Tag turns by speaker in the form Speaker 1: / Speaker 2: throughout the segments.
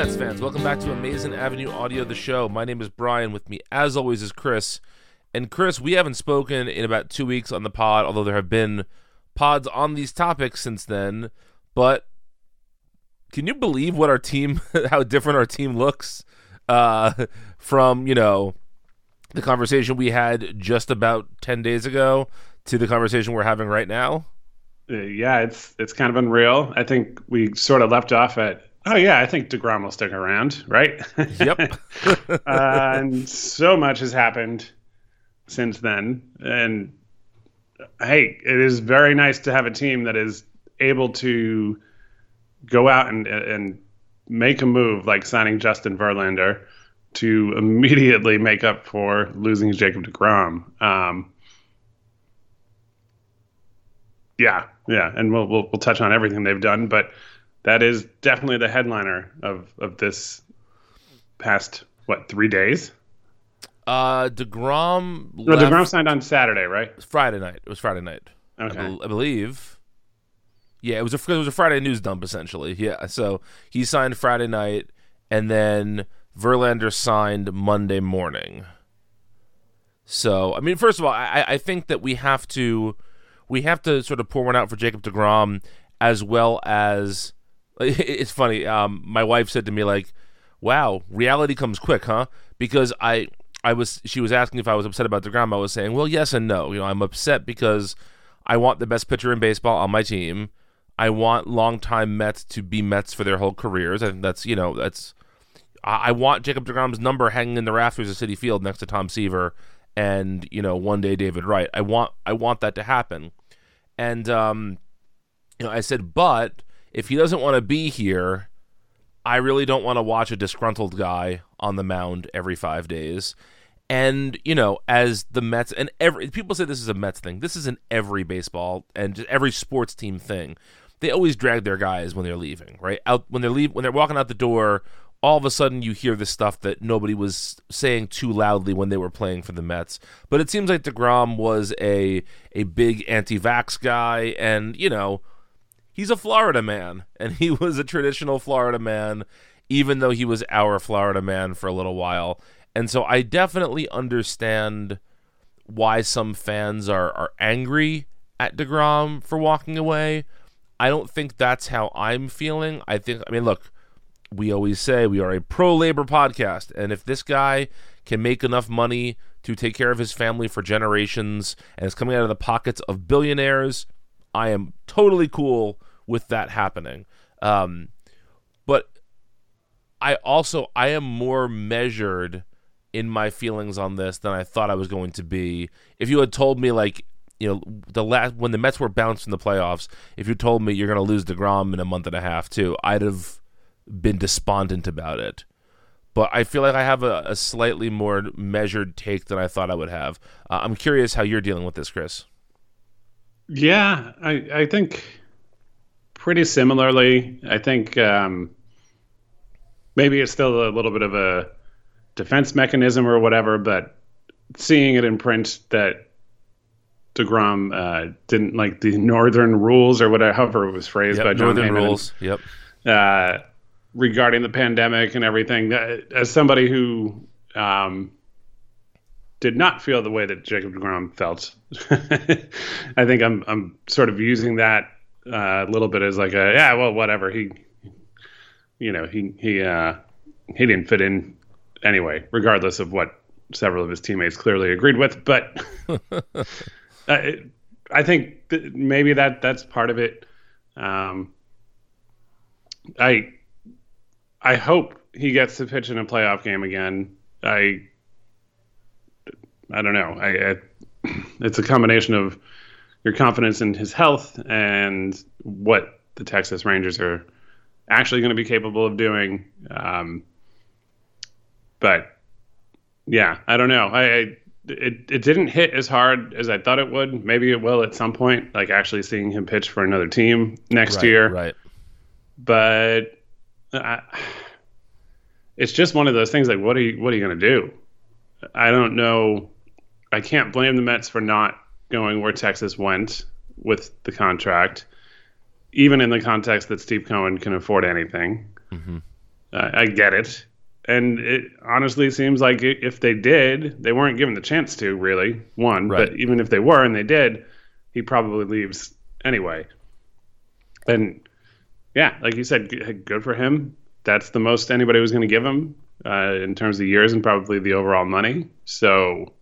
Speaker 1: Mets fans. Welcome back to Amazing Avenue Audio, the show. My name is Brian. With me, as always, is Chris. And Chris, we haven't spoken in about two weeks on the pod, although there have been pods on these topics since then. But can you believe what our team, how different our team looks uh, from, you know, the conversation we had just about 10 days ago to the conversation we're having right now?
Speaker 2: Uh, yeah, it's it's kind of unreal. I think we sort of left off at Oh yeah, I think Degrom will stick around, right?
Speaker 1: Yep.
Speaker 2: uh, and so much has happened since then, and hey, it is very nice to have a team that is able to go out and and make a move like signing Justin Verlander to immediately make up for losing Jacob Degrom. Um, yeah, yeah, and we'll, we'll we'll touch on everything they've done, but that is definitely the headliner of of this past what three days.
Speaker 1: Uh, Degrom.
Speaker 2: No,
Speaker 1: left-
Speaker 2: Degrom signed on Saturday, right?
Speaker 1: Friday night. It was Friday night. I,
Speaker 2: Okay.
Speaker 1: bel- I believe. Yeah, it was a it was a Friday news dump essentially. Yeah, so he signed Friday night, and then Verlander signed Monday morning. So I mean, first of all, I, I think that we have to we have to sort of pour one out for Jacob Degrom as well as it's funny. Um, my wife said to me like, "Wow, reality comes quick, huh?" Because I I was she was asking if I was upset about the Degrom. I was saying, well, yes and no. You know, I'm upset because I want the best pitcher in baseball on my team. I want longtime Mets to be Mets for their whole careers. Think that's you know that's I, I want Jacob Degrom's number hanging in the rafters of Citi Field next to Tom Seaver and you know one day David Wright. I want I want that to happen. And um, you know, I said, but if he doesn't want to be here, I really don't want to watch a disgruntled guy on the mound every five days. And you know, as the Mets and every people say this is a Mets thing. This is an every baseball and just every sports team thing. They always drag their guys when they're leaving, right? Out when they're leave when they're walking out the door. All of a sudden, you hear this stuff that nobody was saying too loudly when they were playing for the Mets. But it seems like Degrom was a a big anti-vax guy, and you know, he's a Florida man, and he was a traditional Florida man, even though he was our Florida man for a little while. And so I definitely understand why some fans are are angry at DeGrom for walking away. I don't think that's how I'm feeling. I think I mean look, we always say we are a pro labor podcast and if this guy can make enough money to take care of his family for generations and is coming out of the pockets of billionaires, I am totally cool with that happening. Um, but I also I am more measured in my feelings on this than I thought I was going to be. If you had told me like you know the last when the Mets were bounced in the playoffs, if you told me you're going to lose Degrom in a month and a half too, I'd have been despondent about it. But I feel like I have a, a slightly more measured take than I thought I would have. Uh, I'm curious how you're dealing with this, Chris.
Speaker 2: Yeah, I I think pretty similarly. I think um, maybe it's still a little bit of a defense mechanism or whatever, but seeing it in print that Degrom uh, didn't like the Northern rules or whatever, however it was phrased
Speaker 1: yep,
Speaker 2: by John
Speaker 1: Northern
Speaker 2: Heyman,
Speaker 1: rules. Yep.
Speaker 2: Uh, regarding the pandemic and everything, uh, as somebody who um, did not feel the way that Jacob Degrom felt, I think I'm I'm sort of using that uh, a little bit as like a yeah, well, whatever. He, you know, he he uh, he didn't fit in anyway, regardless of what several of his teammates clearly agreed with. But uh, I think th- maybe that that's part of it. Um, I I hope he gets to pitch in a playoff game again. I I don't know. I, I it's a combination of your confidence in his health and what the Texas Rangers are actually going to be capable of doing. Um, but yeah, I don't know. I, I it it didn't hit as hard as I thought it would. Maybe it will at some point, like actually seeing him pitch for another team next
Speaker 1: right,
Speaker 2: year.
Speaker 1: Right.
Speaker 2: But I, it's just one of those things. Like, what are you what are you going to do? I don't know. I can't blame the Mets for not going where Texas went with the contract, even in the context that Steve Cohen can afford anything.
Speaker 1: Mm-hmm.
Speaker 2: Uh, I get it. And it honestly seems like if they did, they weren't given the chance to, really. One,
Speaker 1: Right.
Speaker 2: but even if they were and they did, he probably leaves anyway. And yeah, like you said, good for him. That's the most anybody was going to give him uh, in terms of years and probably the overall money. So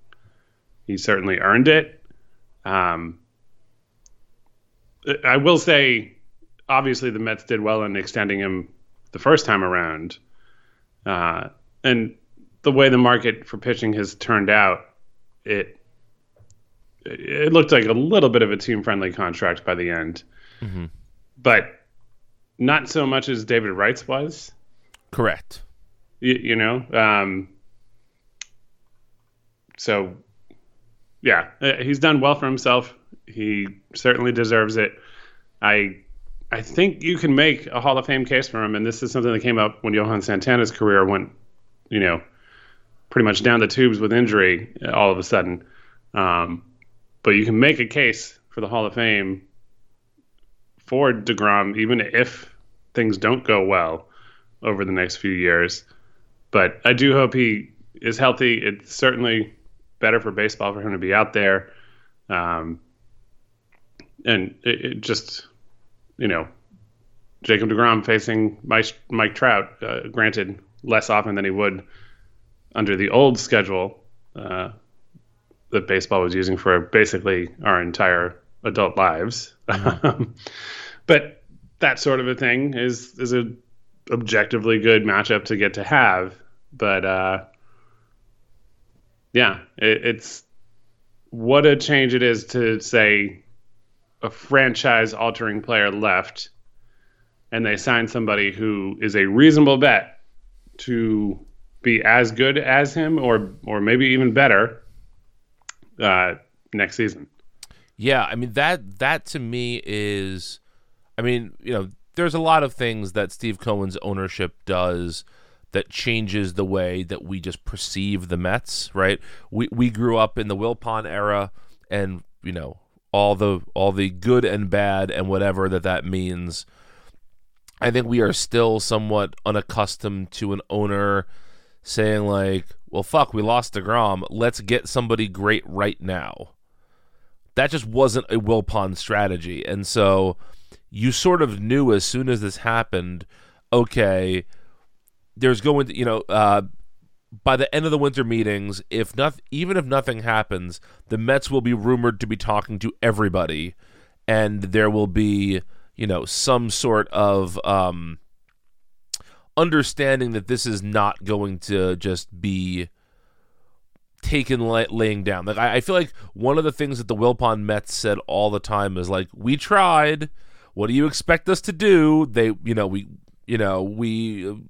Speaker 2: he certainly earned it. Um, I will say, obviously, the Mets did well in extending him the first time around. Uh, and the way the market for pitching has turned out, it it looked like a little bit of a team friendly contract by the end,
Speaker 1: Mm-hmm.
Speaker 2: but not so much as David Wright's was.
Speaker 1: Correct.
Speaker 2: You, you know, um, so yeah, uh, he's done well for himself. He certainly deserves it. I I think you can make a Hall of Fame case for him, and this is something that came up when Johan Santana's career went, you know, pretty much down the tubes with injury uh, all of a sudden. Um, but you can make a case for the Hall of Fame for Degrom, even if things don't go well over the next few years. But I do hope he is healthy. It certainly better for baseball for him to be out there. Um, and it, it just, you know, Jacob DeGrom facing Mike, Mike Trout, uh, granted, less often than he would under the old schedule uh, that baseball was using for basically our entire adult lives. but that sort of a thing is is a objectively good matchup to get to have. But uh, yeah, it, it's what a change it is to say a franchise altering player left and they sign somebody who is a reasonable bet to be as good as him or or maybe even better uh, next season.
Speaker 1: Yeah, I mean that that to me is I mean, you know, there's a lot of things that Steve Cohen's ownership does that changes the way that we just perceive the Mets, right? We we grew up in the Wilpon era and, you know, all the all the good and bad and whatever that that means. I think we are still somewhat unaccustomed to an owner saying like, "Well, fuck, we lost Degrom. Let's get somebody great right now." That just wasn't a Wilpon strategy, and so you sort of knew as soon as this happened, okay, there's going to you know. Uh, by the end of the winter meetings, if not, even if nothing happens, the Mets will be rumored to be talking to everybody, and there will be, you know, some sort of um, understanding that this is not going to just be taken lay- laying down. Like I, I feel like one of the things that the Wilpon Mets said all the time is like, "We tried. What do you expect us to do?" They, you know, we you know we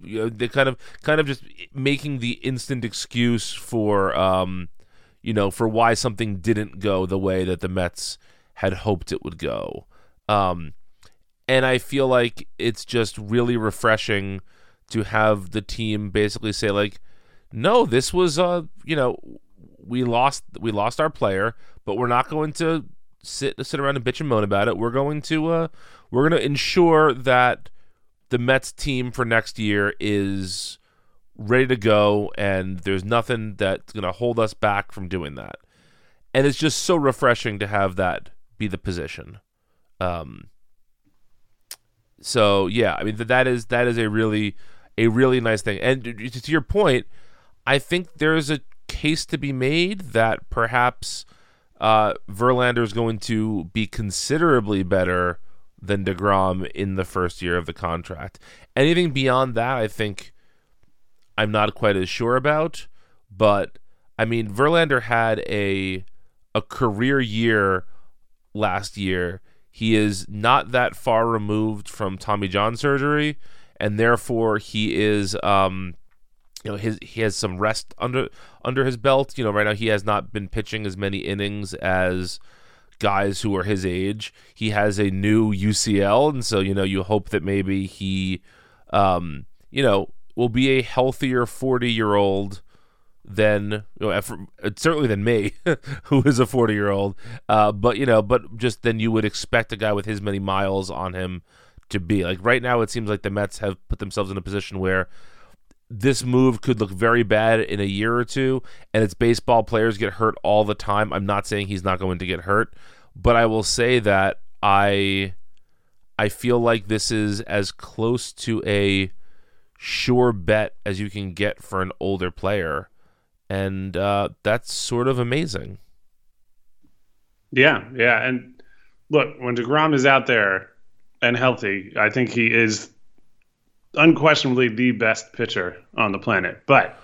Speaker 1: you know, they kind of kind of just making the instant excuse for um you know for why something didn't go the way that the Mets had hoped it would go. Um and I feel like it's just really refreshing to have the team basically say like no this was uh you know we lost we lost our player but we're not going to sit sit around and bitch and moan about it. We're going to uh we're going to ensure that the Mets team for next year is ready to go, and there's nothing that's going to hold us back from doing that. And it's just so refreshing to have that be the position. Um, so yeah, I mean that is that is a really a really nice thing. And to your point, I think there is a case to be made that perhaps uh, Verlander is going to be considerably better than DeGrom in the first year of the contract. Anything beyond that, I think I'm not quite as sure about. But I mean, Verlander had a a career year last year. He is not that far removed from Tommy John surgery, and therefore he is um you know his he has some rest under under his belt. You know, right now he has not been pitching as many innings as guys who are his age. He has a new UCL, and so you know you hope that maybe he, um, you know, will be a healthier forty year old than you know, certainly than me, who is a forty year old. Uh, but you know, but just then you would expect a guy with his many miles on him to be. Like right now, it seems like the Mets have put themselves in a position where this move could look very bad in a year or two, and it's baseball players get hurt all the time. I'm not saying he's not going to get hurt, but I will say that I I feel like this is as close to a sure bet as you can get for an older player, and uh, that's sort of amazing.
Speaker 2: Yeah, yeah, and look, when Degrom is out there and healthy, I think he is unquestionably the best pitcher on the planet, but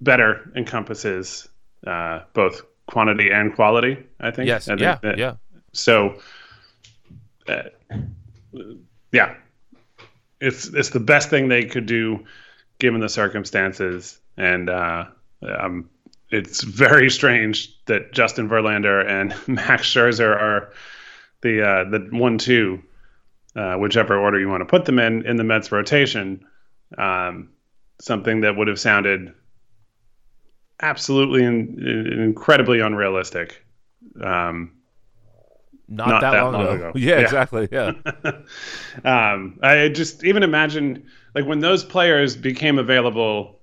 Speaker 2: better encompasses uh, both quantity and quality. I think.
Speaker 1: Yes.
Speaker 2: I think
Speaker 1: yeah.
Speaker 2: that,
Speaker 1: yeah.
Speaker 2: So, uh, yeah, it's it's the best thing they could do given the circumstances, and uh, um, it's very strange that Justin Verlander and Max Scherzer are the uh, the one two uh, whichever order you want to put them in in the Mets rotation. Um, something that would have sounded absolutely in, in, incredibly unrealistic. Um,
Speaker 1: not, not, that, that long, long ago. ago. Yeah, yeah, exactly. Yeah.
Speaker 2: um, I just even imagine like when those players became available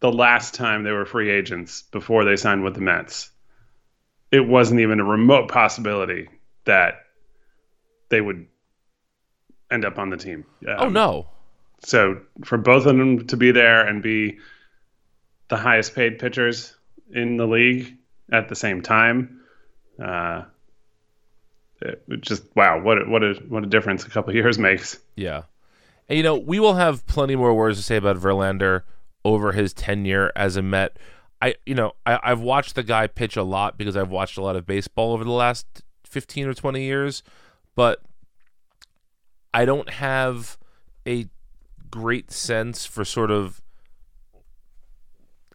Speaker 2: the last time they were free agents before they signed with the Mets. It wasn't even a remote possibility that they would end up on the team.
Speaker 1: Um, oh no!
Speaker 2: So for both of them to be there and be the highest paid pitchers in the league at the same time, uh, it just wow! What a, what a what a difference a couple years makes.
Speaker 1: Yeah, and you know we will have plenty more words to say about Verlander over his tenure as a Met. I you know I, I've watched the guy pitch a lot because I've watched a lot of baseball over the last fifteen or twenty years, but I don't have a great sense for sort of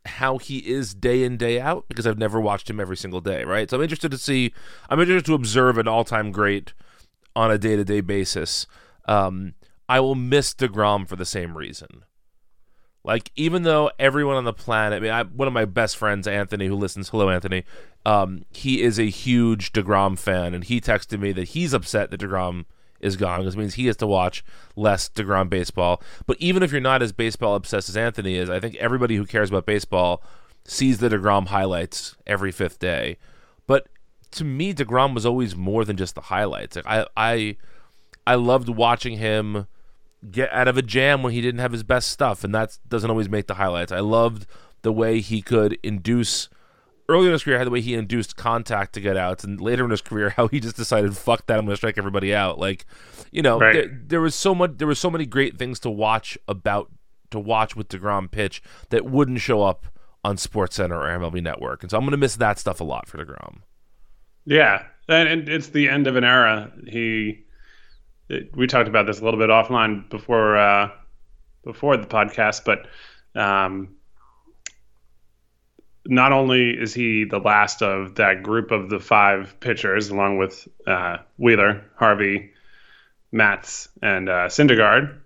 Speaker 1: how he is day in day out because I've never watched him every single day, right? So I'm interested to see. I'm interested to observe an all-time great on a day-to-day basis. Um, I will miss Degrom for the same reason. Like even though everyone on the planet, I mean, I, one of my best friends, Anthony, who listens, hello Anthony, um, he is a huge Degrom fan, and he texted me that he's upset that Degrom is gone, it means he has to watch less Degrom baseball. But even if you're not as baseball obsessed as Anthony is, I think everybody who cares about baseball sees the Degrom highlights every fifth day. But to me, Degrom was always more than just the highlights. Like I, I, I loved watching him get out of a jam when he didn't have his best stuff, and that doesn't always make the highlights. I loved the way he could induce earlier in his career, how the way he induced contact to get outs, and later in his career, how he just decided, "Fuck that, I'm going to strike everybody out." Like, you know,
Speaker 2: Right.
Speaker 1: there, there was so much, there was so many great things to watch about to watch with Degrom pitch that wouldn't show up on Sports Center or MLB Network, and so I'm going to miss that stuff a lot for Degrom.
Speaker 2: Yeah, and, and it's the end of an era. He, we talked about this a little bit offline before uh, before the podcast, but um, not only is he the last of that group of the five pitchers, along with uh, Wheeler, Harvey, Matz, and uh, Syndergaard,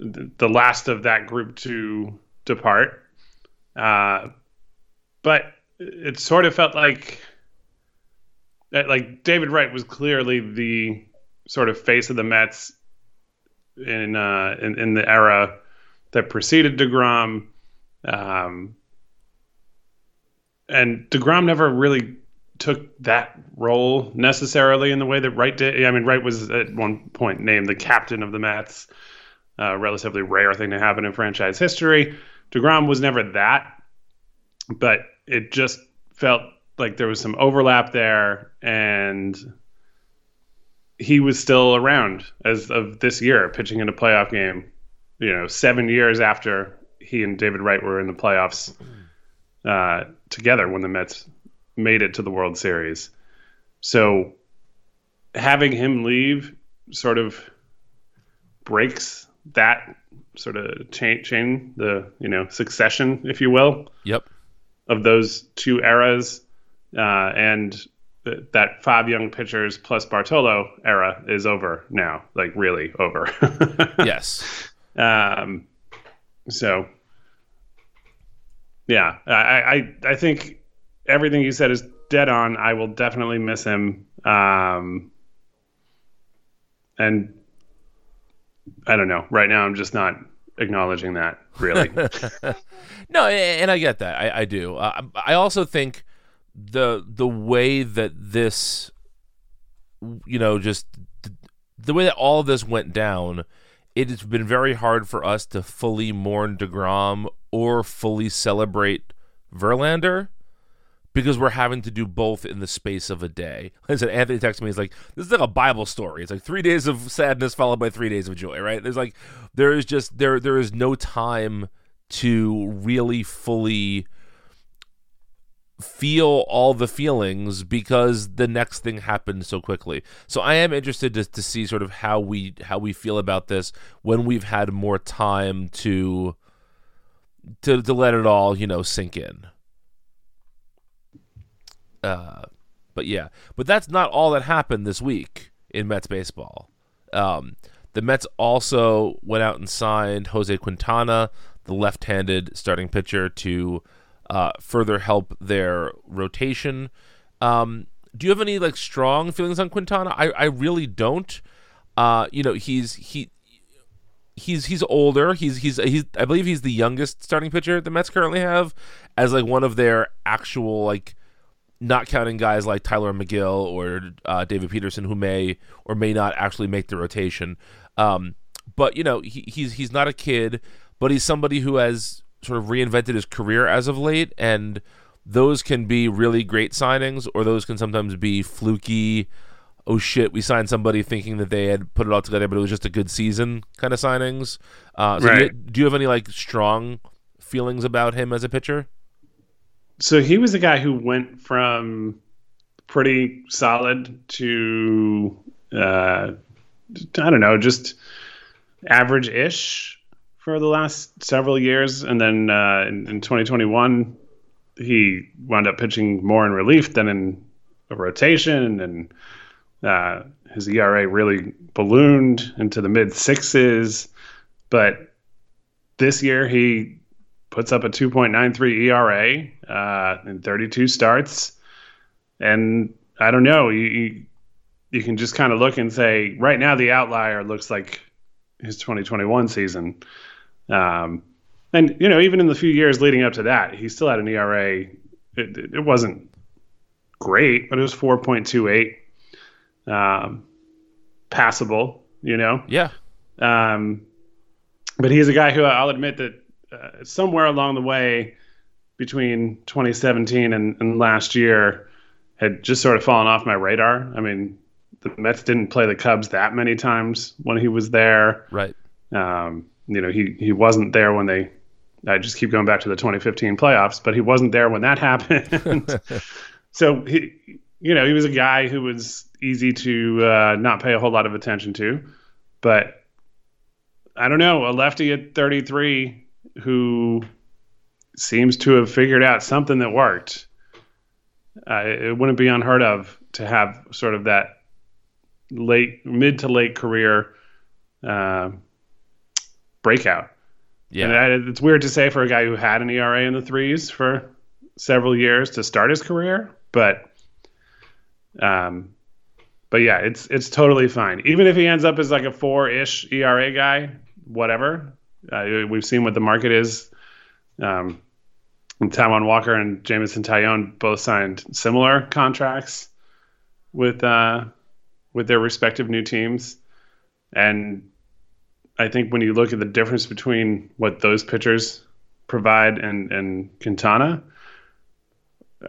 Speaker 2: th- the last of that group to depart. Uh, but it sort of felt like like David Wright was clearly the sort of face of the Mets in uh, in, in the era that preceded Degrom, um, and Degrom never really took that role necessarily in the way that Wright did. I mean, Wright was at one point named the captain of the Mets, a relatively rare thing to happen in franchise history. Degrom was never that, but it just felt like there was some overlap there and he was still around as of this year pitching in a playoff game you know seven years after he and david wright were in the playoffs uh, together when the mets made it to the world series so having him leave sort of breaks that sort of chain, chain the you know succession if you will
Speaker 1: Yep.
Speaker 2: of those two eras, uh, and th- that five young pitchers plus Bartolo era is over now, like really over.
Speaker 1: yes.
Speaker 2: Um, so, yeah, I, I I think everything you said is dead on. I will definitely miss him. Um, and I don't know. Right now, I'm just not acknowledging that really.
Speaker 1: no, and I get that. I, I do. Uh, I also think the the way that this, you know, just the way that all of this went down, it has been very hard for us to fully mourn Degrom or fully celebrate Verlander because we're having to do both in the space of a day. I said, Anthony texted me, he's like, this is like a Bible story. It's like three days of sadness followed by three days of joy, right? There's like, there is just, there, there is no time to really fully feel all the feelings because the next thing happened so quickly. So I am interested to, to see sort of how we, how we feel about this when we've had more time to, to, to let it all, you know, sink in. Uh, but yeah, but that's not all that happened this week in Mets baseball. Um, the Mets also went out and signed Jose Quintana, the left-handed starting pitcher, to uh, further help their rotation. Um, do you have any like strong feelings on Quintana? I, I really don't. Uh, you know, he's he he's he's older. He's he's he's I believe he's the youngest starting pitcher the Mets currently have as like one of their actual like not counting guys like Tylor Megill or uh, David Peterson who may or may not actually make the rotation. Um, but you know he, he's he's not a kid, but he's somebody who has sort of reinvented his career as of late, and those can be really great signings, or those can sometimes be fluky. Oh shit! We signed somebody thinking that they had put it all together, but it was just a good season kind of signings. Uh, so do, you, do you have any like strong feelings about him as a pitcher?
Speaker 2: So he was a guy who went from pretty solid to uh, I don't know, just average-ish for the last several years, and then uh, in, in 2021 he wound up pitching more in relief than in a rotation, and uh, his ERA really ballooned into the mid sixes. But this year he puts up a 2.93 ERA uh, in 32 starts, and I don't know. You, you, you can just kind of look and say, right now the outlier looks like his 2021 season. Um, and you know, even in the few years leading up to that, he still had an ERA. It, it wasn't great, but it was 4.28, um, passable. You know.
Speaker 1: Yeah.
Speaker 2: Um, but he's a guy who I'll admit that uh, somewhere along the way between 2017 and, and last year had just sort of fallen off my radar. I mean, the Mets didn't play the Cubs that many times when he was there.
Speaker 1: Right.
Speaker 2: Um, you know, he he wasn't there when they. I just keep going back to the 2015 playoffs, but he wasn't there when that happened. so he, you know, he was a guy who was easy to uh, not pay a whole lot of attention to, but I don't know, a lefty at 33 who seems to have figured out something that worked. Uh, it wouldn't be unheard of to have sort of that late, mid to late career uh, breakout.
Speaker 1: Yeah,
Speaker 2: and it's weird to say for a guy who had an ERA in the threes for several years to start his career, but um, but yeah, it's it's totally fine. Even if he ends up as like a four-ish ERA guy, whatever. Uh, we've seen what the market is. Um, and Taijuan Walker and Jameson Taillon both signed similar contracts with uh, with their respective new teams, and I think when you look at the difference between what those pitchers provide and and Quintana,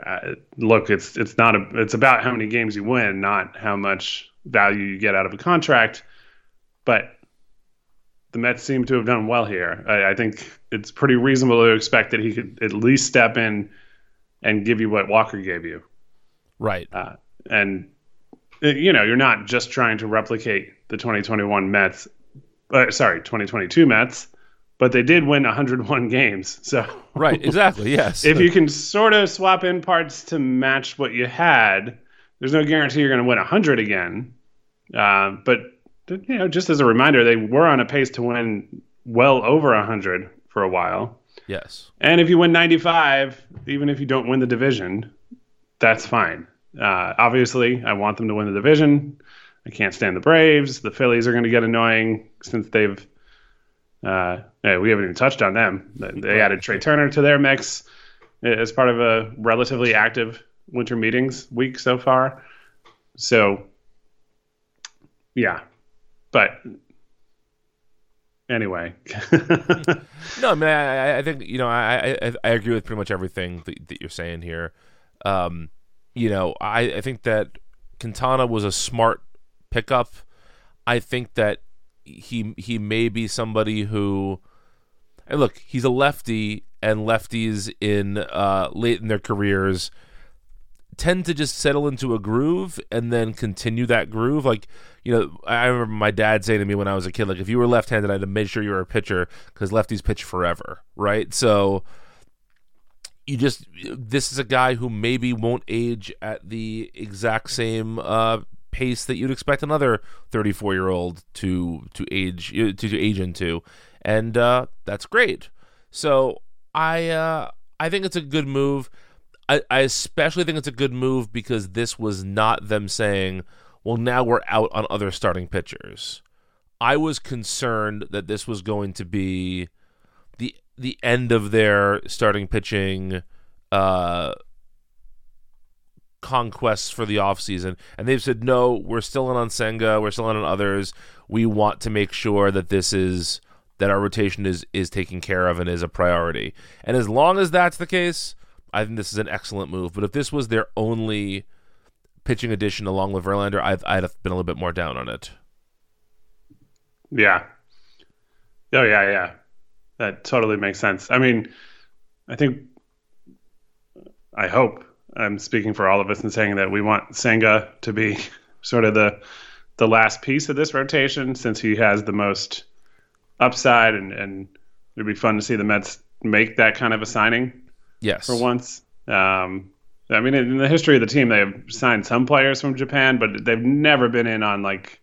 Speaker 2: uh, look, it's it's not a it's about how many games you win, not how much value you get out of a contract. But the Mets seem to have done well here. I, I think it's pretty reasonable to expect that he could at least step in and give you what Walker gave you.
Speaker 1: Right.
Speaker 2: Uh, and you know, you're not just trying to replicate the 2021 Mets. Uh, sorry, 2022 Mets but they did win 101 games. So
Speaker 1: right, exactly, yes.
Speaker 2: if you can sort of swap in parts to match what you had, there's no guarantee you're going to win 100 again. Uh, but you know, just as a reminder, they were on a pace to win well over 100 for a while.
Speaker 1: Yes.
Speaker 2: And if you win 95, even if you don't win the division, that's fine. Uh, obviously, I want them to win the division. I can't stand the Braves. The Phillies are going to get annoying since they've uh, yeah, we haven't even touched on them. They added Trea Turner to their mix as part of a relatively active winter meetings week so far. So, yeah, but anyway.
Speaker 1: no, I mean, I, I think you know, I, I, I agree with pretty much everything that, that you're saying here. Um, you know, I, I think that Quintana was a smart pickup. I think that he he may be somebody who and look, he's a lefty and lefties in uh, late in their careers tend to just settle into a groove and then continue that groove. Like, you know, I remember my dad saying to me when I was a kid, like, if you were left-handed, I had to make sure you were a pitcher because lefties pitch forever, right? So you just this is a guy who maybe won't age at the exact same uh, pace that you'd expect another 34 year old to to age to, to age into, and uh, that's great. So I uh, I think it's a good move. I, I especially think it's a good move because this was not them saying, "Well, now we're out on other starting pitchers." I was concerned that this was going to be the the end of their starting pitching uh, conquests for the offseason. And they've said, no, we're still in on Senga, we're still in on others. We want to make sure that this is that our rotation is is taken care of and is a priority. And as long as that's the case, I think this is an excellent move. But if this was their only pitching addition along with Verlander, I'd, I'd have been a little bit more down on it.
Speaker 2: Yeah. Oh yeah, yeah. That totally makes sense. I mean, I think I hope I'm speaking for all of us in saying that we want Senga to be sort of the the last piece of this rotation since he has the most upside and, and it'd be fun to see the Mets make that kind of a signing.
Speaker 1: Yes.
Speaker 2: For once. Um, I mean, in the history of the team, they have signed some players from Japan, but they've never been in on like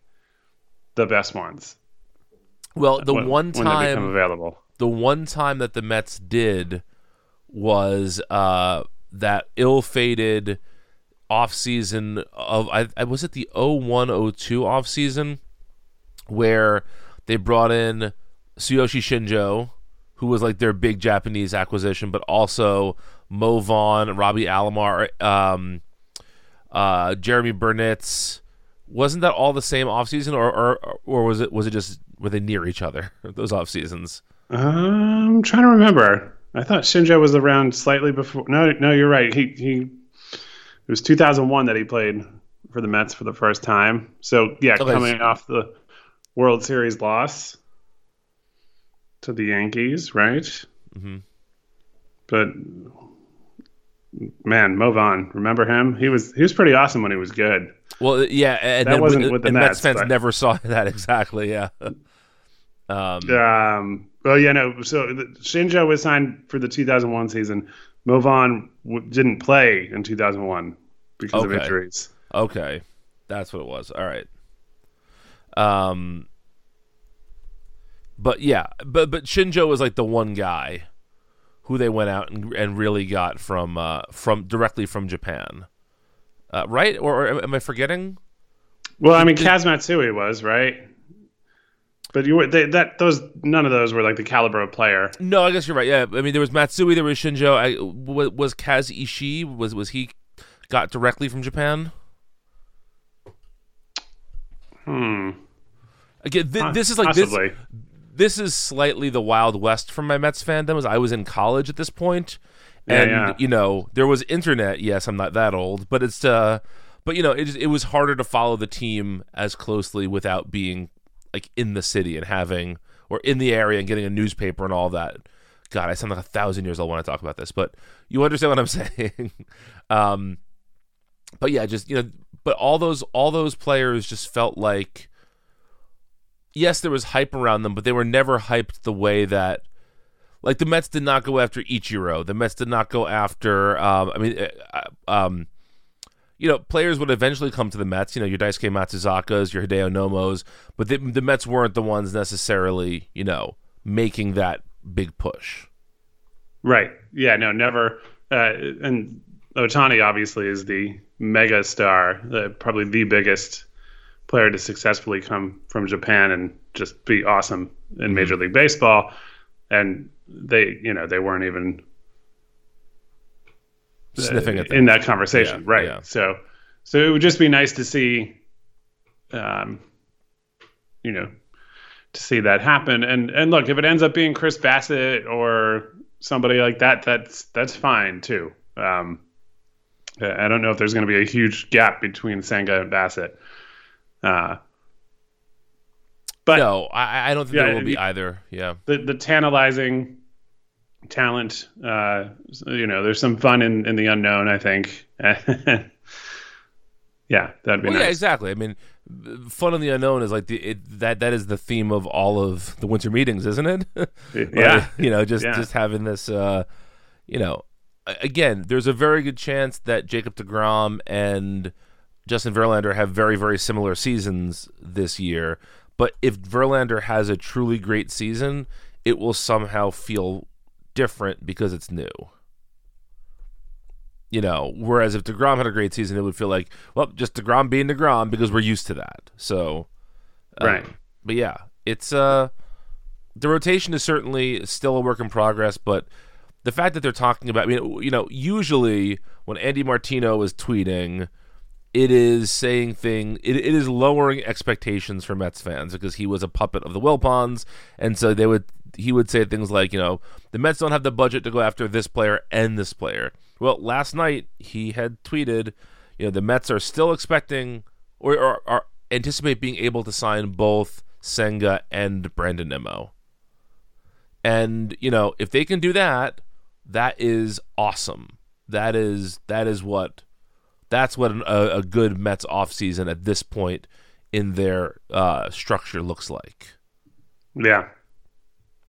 Speaker 2: the best ones.
Speaker 1: Well, the
Speaker 2: when,
Speaker 1: one time
Speaker 2: available,
Speaker 1: the one time that the Mets did was uh, that ill-fated off season of I, I was it the 0102 off season where they brought in Tsuyoshi Shinjo, who was like their big Japanese acquisition, but also Mo Vaughn, Robbie Alomar, um, uh, Jeromy Burnitz. Wasn't that all the same offseason or, or or was it was it just were they near each other those off seasons?
Speaker 2: I'm trying to remember. I thought Shinjo was around slightly before. No, no, you're right. He he. It was 2001 that he played for the Mets for the first time. So yeah,
Speaker 1: Okay.
Speaker 2: coming off the World Series loss to the Yankees, right?
Speaker 1: Mm-hmm.
Speaker 2: But man, Mo Vaughn, remember him? He was he was pretty awesome when he was good.
Speaker 1: Well, yeah, and
Speaker 2: That wasn't
Speaker 1: and
Speaker 2: with the
Speaker 1: Mets
Speaker 2: Mets,
Speaker 1: fans
Speaker 2: but-
Speaker 1: never saw that exactly. Yeah. Um,
Speaker 2: Um, well, yeah, no. So Shinjo was signed for the 2001 season. Mo Vaughn w- didn't play in 2001 because of injuries.
Speaker 1: Okay, that's what it was. All right. Um, but yeah, but but Shinjo was like the one guy who they went out and, and really got from uh, from directly from Japan, uh, right? Or, or am I forgetting?
Speaker 2: Well, I mean, Kaz Matsui was right, but you were they, that those none of those were like the caliber of player.
Speaker 1: No, I guess you're right. Yeah, I mean there was Matsui, there was Shinjo. I, was, was Kaz Ishii was was he got directly from Japan?
Speaker 2: Hmm.
Speaker 1: Again,
Speaker 2: Pos-
Speaker 1: this is like this.
Speaker 2: possibly.
Speaker 1: This is slightly the wild west from my Mets fandom. As I was in college at this point,
Speaker 2: Yeah,
Speaker 1: and
Speaker 2: yeah.
Speaker 1: you know there was internet. Yes, I'm not that old, but it's uh, but you know it it was harder to follow the team as closely without being like in the city and having or in the area and getting a newspaper and all that. God, I sound like a thousand years old when I talk about this, but you understand what I'm saying. um, but yeah, just you know, but all those all those players just felt like yes, there was hype around them, but they were never hyped the way that like the Mets did not go after Ichiro. The Mets did not go after um, I mean uh, um, you know, players would eventually come to the Mets, you know, your Daisuke Matsuzakas, your Hideo Nomos, but the, the Mets weren't the ones necessarily, you know, making that big push.
Speaker 2: Right. Yeah. No. Never. Uh, and Ohtani obviously is the mega star, uh, probably the biggest player to successfully come from Japan and just be awesome in Major League Baseball. And they, you know, they weren't even
Speaker 1: Sniffing at them.
Speaker 2: in that conversation,
Speaker 1: Yeah,
Speaker 2: right?
Speaker 1: yeah.
Speaker 2: So, so it would just be nice to see, um, you know, to see that happen. And and look, if it ends up being Chris Bassitt or somebody like that, that's that's fine too. Um, I don't know if there's going to be a huge gap between Senga and Bassitt. Uh, but
Speaker 1: no, I, I don't think
Speaker 2: Yeah,
Speaker 1: there will be either. Yeah.
Speaker 2: the the tantalizing talent, uh, you know, there's some fun in in the unknown. I think. yeah, that'd be
Speaker 1: Well,
Speaker 2: nice.
Speaker 1: yeah, exactly. I mean, fun in the unknown is like the it, that that is the theme of all of the winter meetings, isn't it? Like,
Speaker 2: Yeah.
Speaker 1: you know, just
Speaker 2: Yeah.
Speaker 1: just having this, uh, you know, again, there's a very good chance that Jacob Degrom and Justin Verlander have very very similar seasons this year. But if Verlander has a truly great season, it will somehow feel different because it's new. You know, whereas if Degrom had a great season, it would feel like, well, just Degrom being Degrom because we're used to that. So, um,
Speaker 2: Right.
Speaker 1: But yeah, it's uh, the rotation is certainly still a work in progress. But the fact that they're talking about, I mean, you know, usually when Andy Martino is tweeting, it is saying thing. It, it is lowering expectations for Mets fans because he was a puppet of the Wilpons, and so they would he would say things like, you know, the Mets don't have the budget to go after this player and this player. Well, last night he had tweeted, you know, the Mets are still expecting or, or, or anticipate being able to sign both Senga and Brandon Nimmo. And you know, if they can do that, that is awesome. That is that is what that's what an, a, a good Mets offseason at this point in their uh, structure looks like.
Speaker 2: Yeah.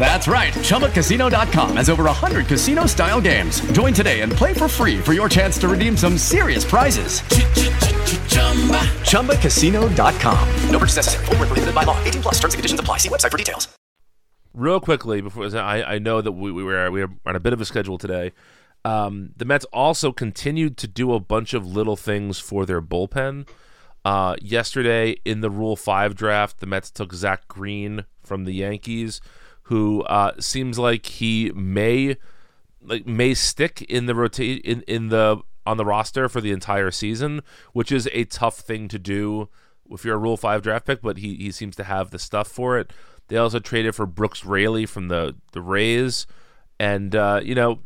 Speaker 3: That's right. ChumbaCasino.com has over 100 casino style games. Join today and play for free for your chance to redeem some serious prizes. ChumbaCasino.com.
Speaker 4: No purchase necessary. Full prohibited by law. 18 plus terms and conditions apply. See website for details.
Speaker 1: Real quickly, before I, I know that we, we were we were on a bit of a schedule today. Um, the Mets also continued to do a bunch of little things for their bullpen. Uh, yesterday in the Rule Five draft, the Mets took Zach Greene from the Yankees who uh, seems like he may like may stick in the rotate in, in the on the roster for the entire season, which is a tough thing to do if you're a Rule Five draft pick. But he he seems to have the stuff for it. They also traded for Brooks Raley from the the Rays, and uh, you know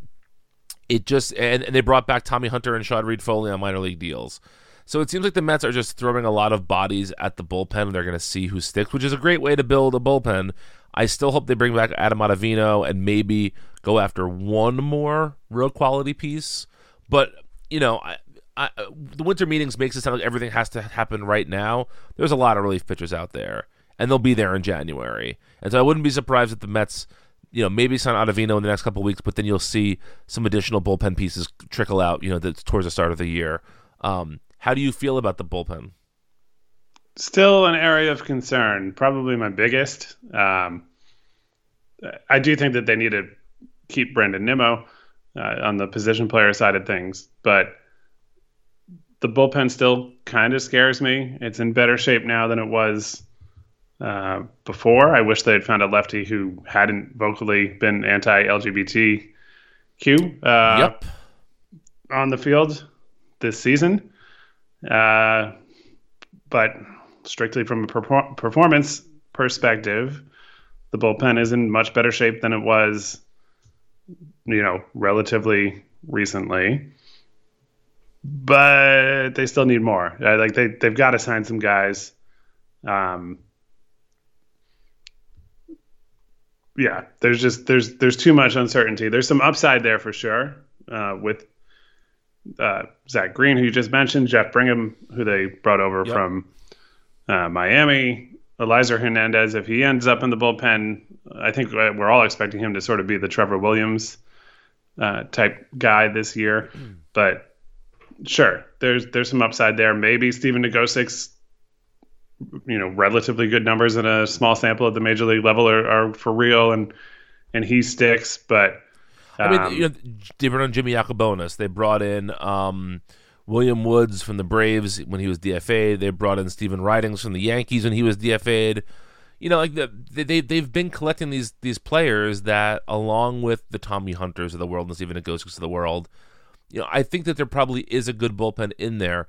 Speaker 1: it just and, and they brought back Tommy Hunter and Sean Reid-Foley on minor league deals. So it seems like the Mets are just throwing a lot of bodies at the bullpen. They're going to see who sticks, which is a great way to build a bullpen. I still hope they bring back Adam Ottavino and maybe go after one more real quality piece. But you know, I, I, the winter meetings makes it sound like everything has to happen right now. There's a lot of relief pitchers out there, and they'll be there in January. And so I wouldn't be surprised if the Mets, you know, maybe sign Ottavino in the next couple weeks, but then you'll see some additional bullpen pieces trickle out, you know, towards the start of the year. Um, how do you feel about the bullpen?
Speaker 2: Still an area of concern, probably my biggest. Um, I do think that they need to keep Brandon Nimmo uh, on the position player side of things, but the bullpen still kind of scares me. It's in better shape now than it was uh, before. I wish they had found a lefty who hadn't vocally been anti-LGBTQ uh,
Speaker 1: yep.
Speaker 2: on the field this season. Uh, but strictly from a per- performance perspective, the bullpen is in much better shape than it was, you know, relatively recently. But they still need more. Like they they've got to sign some guys. Um, yeah, there's just there's there's too much uncertainty. There's some upside there for sure uh, with uh, Zach Greene, who you just mentioned, Jeff Brigham, who they brought over yep. from uh, Miami, Elieser Hernandez. If he ends up in the bullpen, I think we're all expecting him to sort of be the Trevor Williams uh, type guy this year. Mm. But sure, there's there's some upside there. Maybe Stephen Nogosek's you know relatively good numbers in a small sample at the major league level are, are for real, and and he sticks, but
Speaker 1: I mean, um, you know, they brought in Jimmy Yacabonis. They brought in um, William Woods from the Braves when he was DFA'd. They brought in Stephen Ridings from the Yankees when he was DFA'd. You know, like the, they they've been collecting these these players that, along with the Tommy Hunters of the world and Stephen Nogoseks of the world, you know, I think that there probably is a good bullpen in there.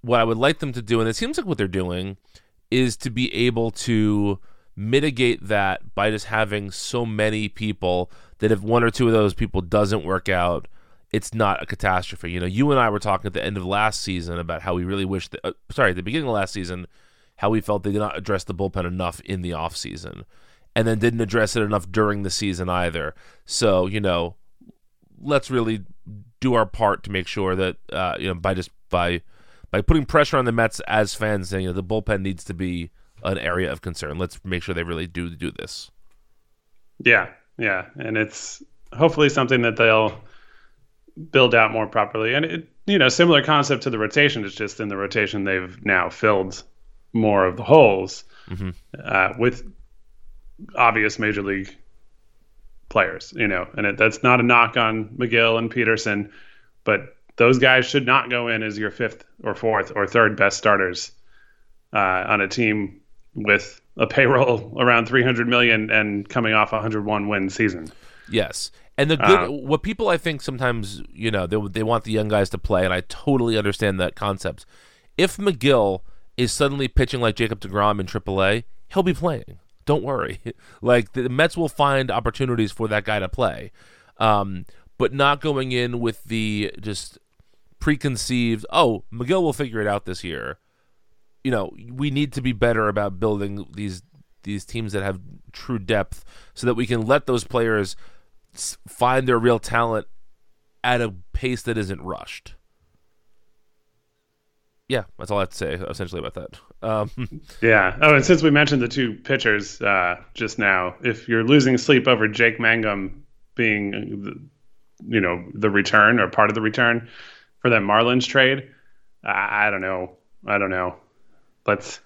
Speaker 1: What I would like them to do, and it seems like what they're doing, is to be able to mitigate that by just having so many people that if one or two of those people doesn't work out, it's not a catastrophe. You know, you and I were talking at the end of last season about how we really wish that, uh, sorry, at the beginning of last season, how we felt they did not address the bullpen enough in the offseason and then didn't address it enough during the season either. So, you know, let's really do our part to make sure that, uh, you know, by just by, by putting pressure on the Mets as fans, saying, you know, the bullpen needs to be an area of concern. Let's make sure they really do do this.
Speaker 2: Yeah, yeah, and it's hopefully something that they'll build out more properly. And it, you know, similar concept to the rotation. It's just in the rotation they've now filled more of the holes mm-hmm. uh, with obvious major league players. You know, and it, that's not a knock on Megill and Peterson, but those guys should not go in as your fifth or fourth or third best starters uh, on a team with a payroll around 300 million and coming off a 101 win season.
Speaker 1: Yes. And the good, uh, what people I think sometimes, you know, they, they want the young guys to play, and I totally understand that concept. If Megill is suddenly pitching like Jacob DeGrom in AAA, he'll be playing. Don't worry. like the Mets will find opportunities for that guy to play. Um, but not going in with the just preconceived, oh, Megill will figure it out this year. You know, we need to be better about building these these teams that have true depth so that we can let those players find their real talent at a pace that isn't rushed. Yeah, that's all I have to say essentially about that. Um,
Speaker 2: yeah. Oh, and since we mentioned the two pitchers uh, just now, if you're losing sleep over Jake Mangum being, the, you know, the return or part of the return for that Marlins trade, I, I don't know. I don't know. Let's.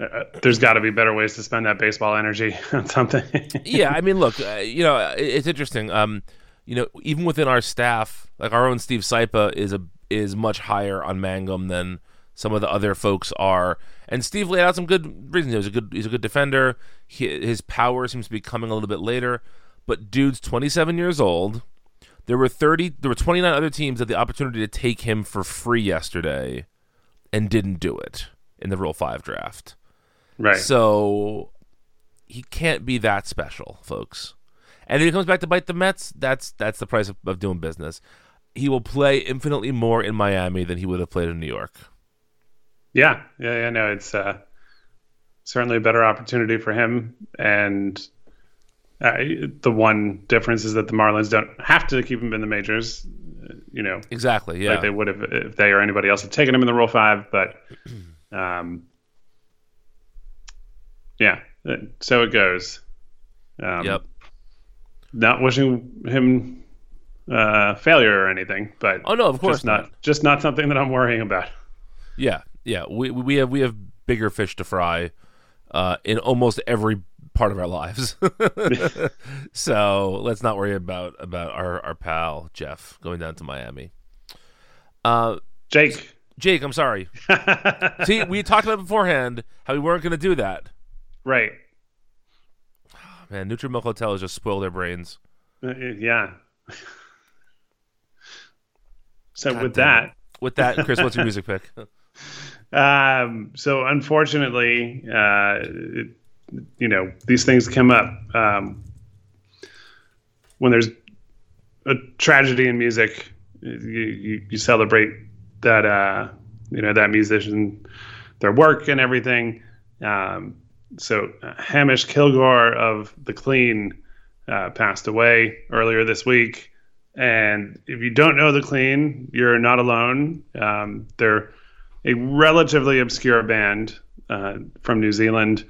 Speaker 2: Uh, there's got to be better ways to spend that baseball energy on something.
Speaker 1: yeah, I mean, look, uh, you know, it's interesting. Um, you know, even within our staff, like our own Steve Sypa is a is much higher on Mangum than some of the other folks are. And Steve laid out some good reasons. He's a good he's a good defender. He, his power seems to be coming a little bit later. But dude's 27 years old. There were 30 there were 29 other teams that had the opportunity to take him for free yesterday and didn't do it in the Rule 5 draft.
Speaker 2: Right.
Speaker 1: So he can't be that special, folks. And if he comes back to bite the Mets, that's that's the price of, of doing business he will play infinitely more in Miami than he would have played in New York.
Speaker 2: Yeah, yeah, yeah. No, it's uh, certainly a better opportunity for him. And uh, the one difference is that the Marlins don't have to keep him in the majors. You know,
Speaker 1: exactly. Yeah,
Speaker 2: like they would have if they or anybody else had taken him in the Rule Five. But, um, yeah, so it goes. Um,
Speaker 1: yep.
Speaker 2: Not wishing him uh, failure or anything, but
Speaker 1: oh no, of course
Speaker 2: just not. not. Just not something that I'm worrying about.
Speaker 1: Yeah, yeah. We we have we have bigger fish to fry uh, in almost every part of our lives. so let's not worry about about our our pal Jeff going down to Miami. Uh,
Speaker 2: Jake.
Speaker 1: Jake, I'm sorry. See, we talked about beforehand how we weren't going to do that.
Speaker 2: Right.
Speaker 1: Man, Neutral Milk Hotel has just spoiled their brains.
Speaker 2: Uh, yeah. So
Speaker 1: God
Speaker 2: with that,
Speaker 1: it. with that, Chris, what's your music pick?
Speaker 2: Um, so unfortunately, uh, it, you know, these things come up um, when there's a tragedy in music. You, you, you celebrate that, uh, you know, that musician, their work and everything. Um, so uh, Hamish Kilgour of The Clean uh, passed away earlier this week. And if you don't know The Clean, you're not alone. Um, they're a relatively obscure band uh, from New Zealand.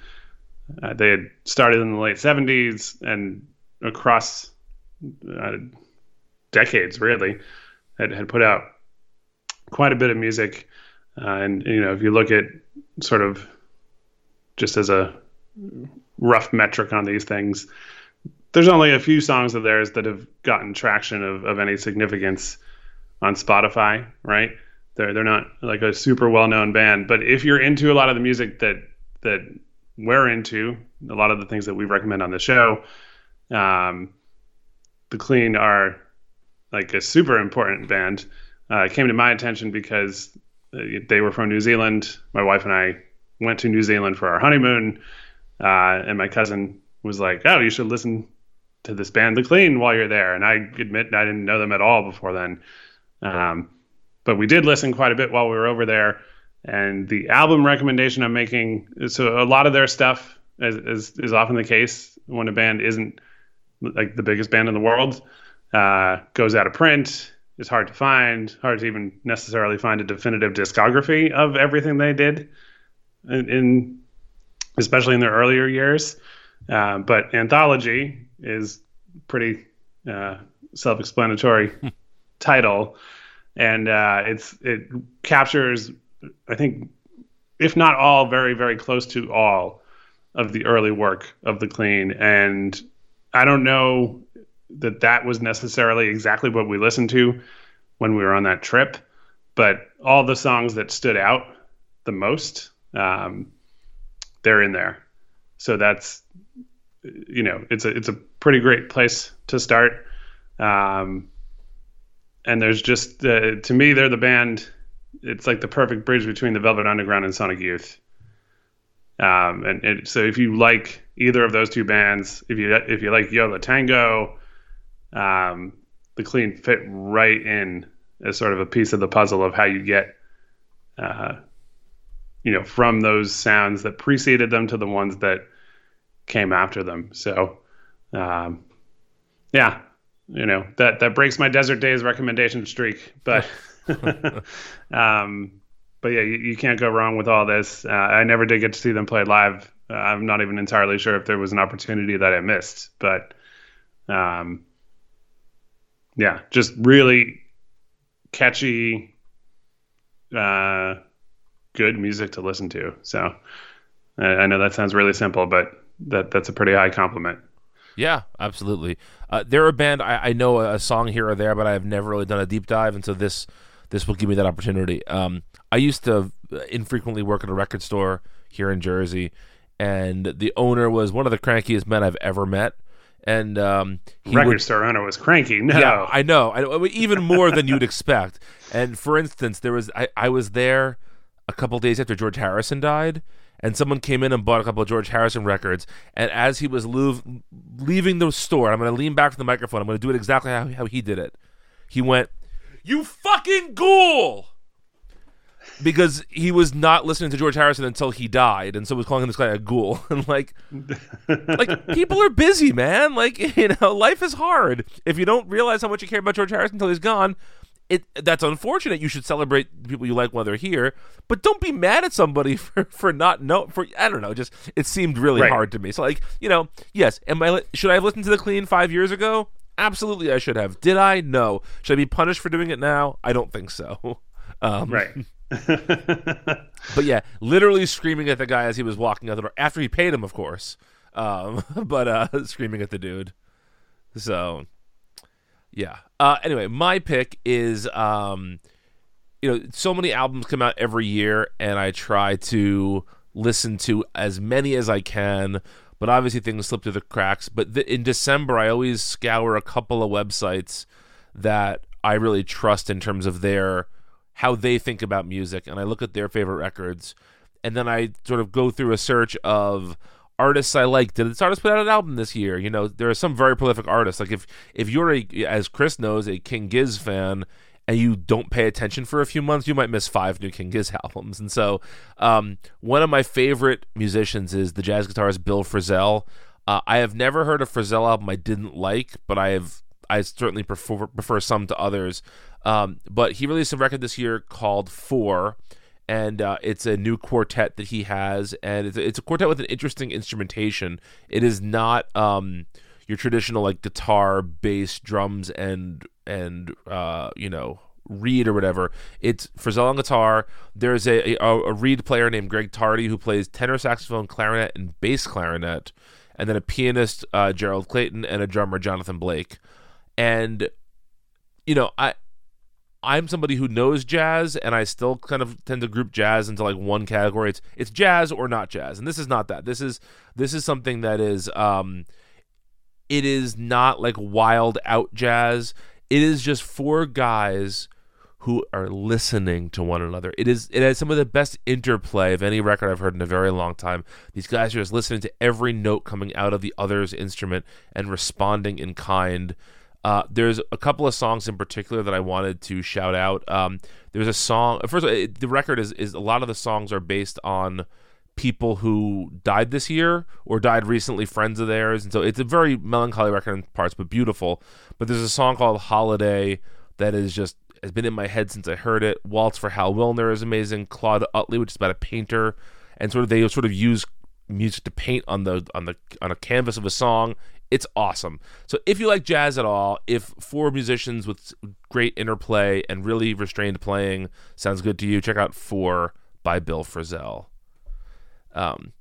Speaker 2: Uh, they had started in the late 70s and across uh, decades, really, had, had put out quite a bit of music. Uh, and, you know, if you look at sort of just as a rough metric on these things, there's only a few songs of theirs that have gotten traction of, of any significance on Spotify, right? They're they're not like a super well known band, but if you're into a lot of the music that that we're into, a lot of the things that we recommend on the show, um, the Clean are like a super important band. Uh, it came to my attention because uh, they were from New Zealand. My wife and I went to New Zealand for our honeymoon, uh, and my cousin was like, "Oh, you should listen to this band, The Clean, while you're there. And I admit I didn't know them at all before then. Um, but we did listen quite a bit while we were over there. And the album recommendation I'm making, so a lot of their stuff, as, as is often the case when a band isn't like the biggest band in the world, uh, goes out of print. It's hard to find, hard to even necessarily find a definitive discography of everything they did, in, in especially in their earlier years. Uh, but anthology is pretty uh, self-explanatory title, and uh, it's it captures, I think, if not all, very very close to all of the early work of the Clean. And I don't know that that was necessarily exactly what we listened to when we were on that trip, but all the songs that stood out the most, um, they're in there. So that's you know, it's a it's a pretty great place to start. Um, and there's just uh, to me, they're the band. It's like the perfect bridge between the Velvet Underground and Sonic Youth. Um, and it, so if you like either of those two bands, if you if you like Yo La Tengo, um, the Clean fit right in as sort of a piece of the puzzle of how you get, uh, you know, from those sounds that preceded them to the ones that came after them. So, um, yeah, you know that that breaks my Desert Days recommendation streak, but. um, but yeah, you, you, can't go wrong with all this. Uh, I never did get to see them play live. Uh, I'm not even entirely sure if there was an opportunity that I missed, but um, yeah, just really catchy, uh, good music to listen to. So I, I know that sounds really simple, but that that's a pretty high compliment.
Speaker 1: Yeah, absolutely. Uh, they're a band I, I, know a song here or there, but I've never really done a deep dive, and so this this will give me that opportunity. Um, I used to infrequently work at a record store here in Jersey, and the owner was one of the crankiest men I've ever met. And um,
Speaker 2: record would, store owner was cranky. No,
Speaker 1: yeah, I know, I, even more than you'd expect. And for instance, there was I, I was there a couple days after George Harrison died, and someone came in and bought a couple of George Harrison records. And as he was lo- leaving the store, I'm going to lean back from the microphone. I'm going to do it exactly how, how he did it. He went, "You fucking ghoul!" because he was not listening to George Harrison until he died, and so was calling this guy a ghoul. and like, like people are busy, man. Like you know, life is hard. If you don't realize how much you care about George Harrison until he's gone, it that's unfortunate. You should celebrate people you like while they're here, but don't be mad at somebody for for not know for I don't know. Just it seemed really right. hard to me. So like you know, yes. Am I should I have listened to the Clean five years ago? Absolutely, I should have. Did I? No. Should I be punished for doing it now? I don't think so.
Speaker 2: Um, right.
Speaker 1: but yeah, literally screaming at the guy as he was walking out the door after he paid him, of course. Um, but uh, screaming at the dude. So, yeah. Uh, anyway, my pick is, um, you know, so many albums come out every year, and I try to listen to as many as I can. But obviously, things slip through the cracks. But in December, I always scour a couple of websites that I really trust in terms of their how they think about music and I look at their favorite records and then I sort of go through a search of artists I like. Did this artist put out an album this year? You know, there are some very prolific artists. Like if if you're a as Chris knows, a King Giz fan and you don't pay attention for a few months, you might miss five new King Giz albums. And so, um, one of my favorite musicians is the jazz guitarist Bill Frisell. Uh, I have never heard a Frisell album I didn't like, but I have I certainly prefer prefer some to others. Um, but he released a record this year called Four, and uh, it's a new quartet that he has, and it's a, it's a quartet with an interesting instrumentation. It is not um, your traditional like guitar, bass, drums, and and uh, you know reed or whatever. It's Frisell on guitar. There's a, a, a reed player named Greg Tardy who plays tenor saxophone, clarinet, and bass clarinet, and then a pianist uh, Gerald Clayton and a drummer Jonathan Blake. And you know, I I'm somebody who knows jazz, and I still kind of tend to group jazz into like one category. It's it's jazz or not jazz, and this is not that. This is this is something that is um, it is not like wild out jazz. It is just four guys who are listening to one another. It is it has some of the best interplay of any record I've heard in a very long time. These guys are just listening to every note coming out of the other's instrument and responding in kind uh, there's a couple of songs in particular that I wanted to shout out. Um, there's a song. First, all, it, the record is is a lot of the songs are based on people who died this year or died recently, friends of theirs, and so it's a very melancholy record in parts, but beautiful. But there's a song called "Holiday" that is just has been in my head since I heard it. "Waltz for Hal Willner" is amazing. Claude Utley, which is about a painter, and sort of they sort of use music to paint on the on the on a canvas of a song it's awesome. So if you like jazz at all, if four musicians with great interplay and really restrained playing sounds good to you, check out Four by Bill Frisell. Um,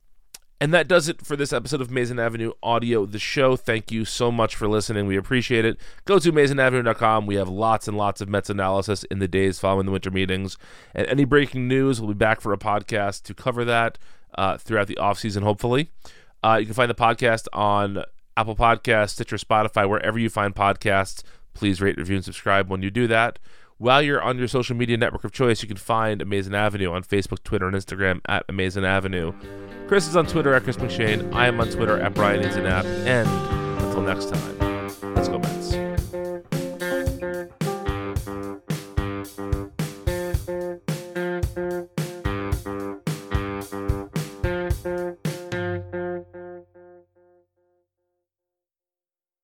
Speaker 1: and that does it for this episode of Amazing Avenue Audio, the show. Thank you so much for listening. We appreciate it. Go to amazinavenue.com. We have lots and lots of Mets analysis in the days following the winter meetings. And any breaking news, we'll be back for a podcast to cover that uh, throughout the offseason, hopefully. Uh, you can find the podcast on Apple Podcasts, Stitcher, Spotify, wherever you find podcasts. Please rate, review, and subscribe when you do that. While you're on your social media network of choice, you can find Amazing Avenue on Facebook, Twitter, and Instagram at Amazing Avenue. Chris is on Twitter at Chris McShane. I am on Twitter at Brian Inzanap. And until next time, let's go back.